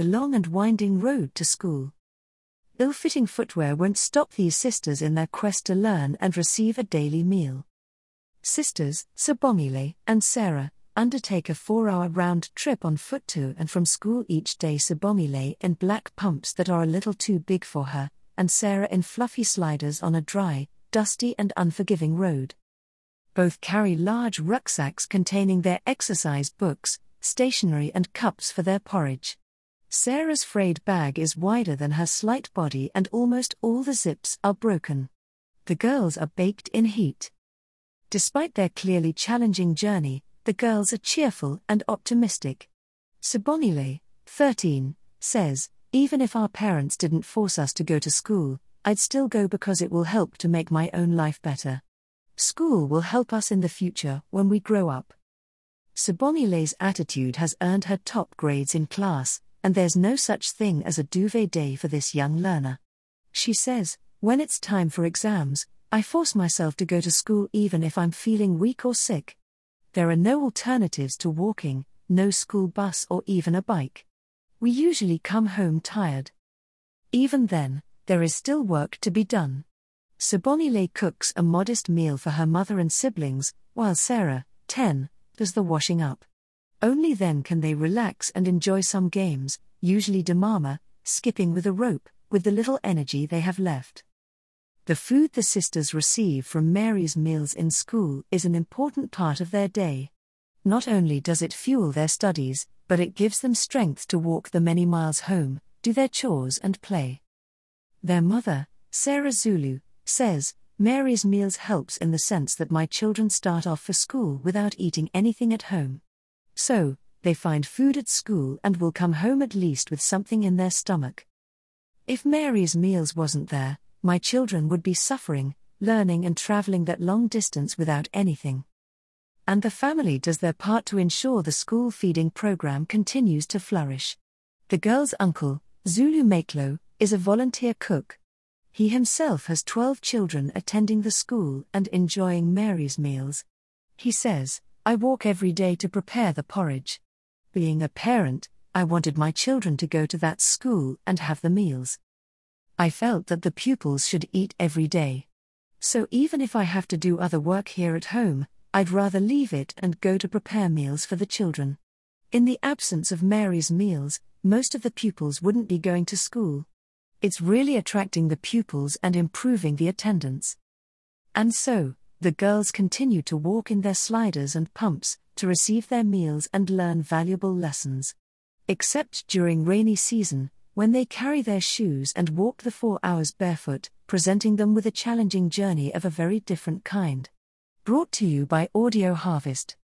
the long and winding road to school. Ill fitting footwear won't stop these sisters in their quest to learn and receive a daily meal. Sisters, Sabongile and Sarah, undertake a four hour round trip on foot to and from school each day. Sabongile in black pumps that are a little too big for her, and Sarah in fluffy sliders on a dry, dusty, and unforgiving road. Both carry large rucksacks containing their exercise books, stationery, and cups for their porridge. Sarah's frayed bag is wider than her slight body, and almost all the zips are broken. The girls are baked in heat. Despite their clearly challenging journey, the girls are cheerful and optimistic. Sabongile, 13, says, Even if our parents didn't force us to go to school, I'd still go because it will help to make my own life better. School will help us in the future when we grow up. Sabongile's attitude has earned her top grades in class, and there's no such thing as a duvet day for this young learner. She says, When it's time for exams, I force myself to go to school even if I'm feeling weak or sick. There are no alternatives to walking, no school bus or even a bike. We usually come home tired. Even then, there is still work to be done. Sabongile cooks a modest meal for her mother and siblings, while Sarah, 10, does the washing up. Only then can they relax and enjoy some games, usually damama, skipping with a rope, with the little energy they have left. The food the sisters receive from Mary's meals in school is an important part of their day. Not only does it fuel their studies, but it gives them strength to walk the many miles home, do their chores, and play. Their mother, Sarah Zulu, says, Mary's meals helps in the sense that my children start off for school without eating anything at home. So, they find food at school and will come home at least with something in their stomach. If Mary's meals wasn't there, my children would be suffering, learning and traveling that long distance without anything. And the family does their part to ensure the school feeding program continues to flourish. The girl's uncle, Zulu Maklo, is a volunteer cook. He himself has 12 children attending the school and enjoying Mary's meals. He says, I walk every day to prepare the porridge. Being a parent, I wanted my children to go to that school and have the meals. I felt that the pupils should eat every day. So even if I have to do other work here at home, I'd rather leave it and go to prepare meals for the children. In the absence of Mary's meals, most of the pupils wouldn't be going to school. It's really attracting the pupils and improving the attendance. And so, the girls continue to walk in their sliders and pumps, to receive their meals and learn valuable lessons. Except during rainy season, when they carry their shoes and walk the four hours barefoot, presenting them with a challenging journey of a very different kind. Brought to you by Audio Harvest.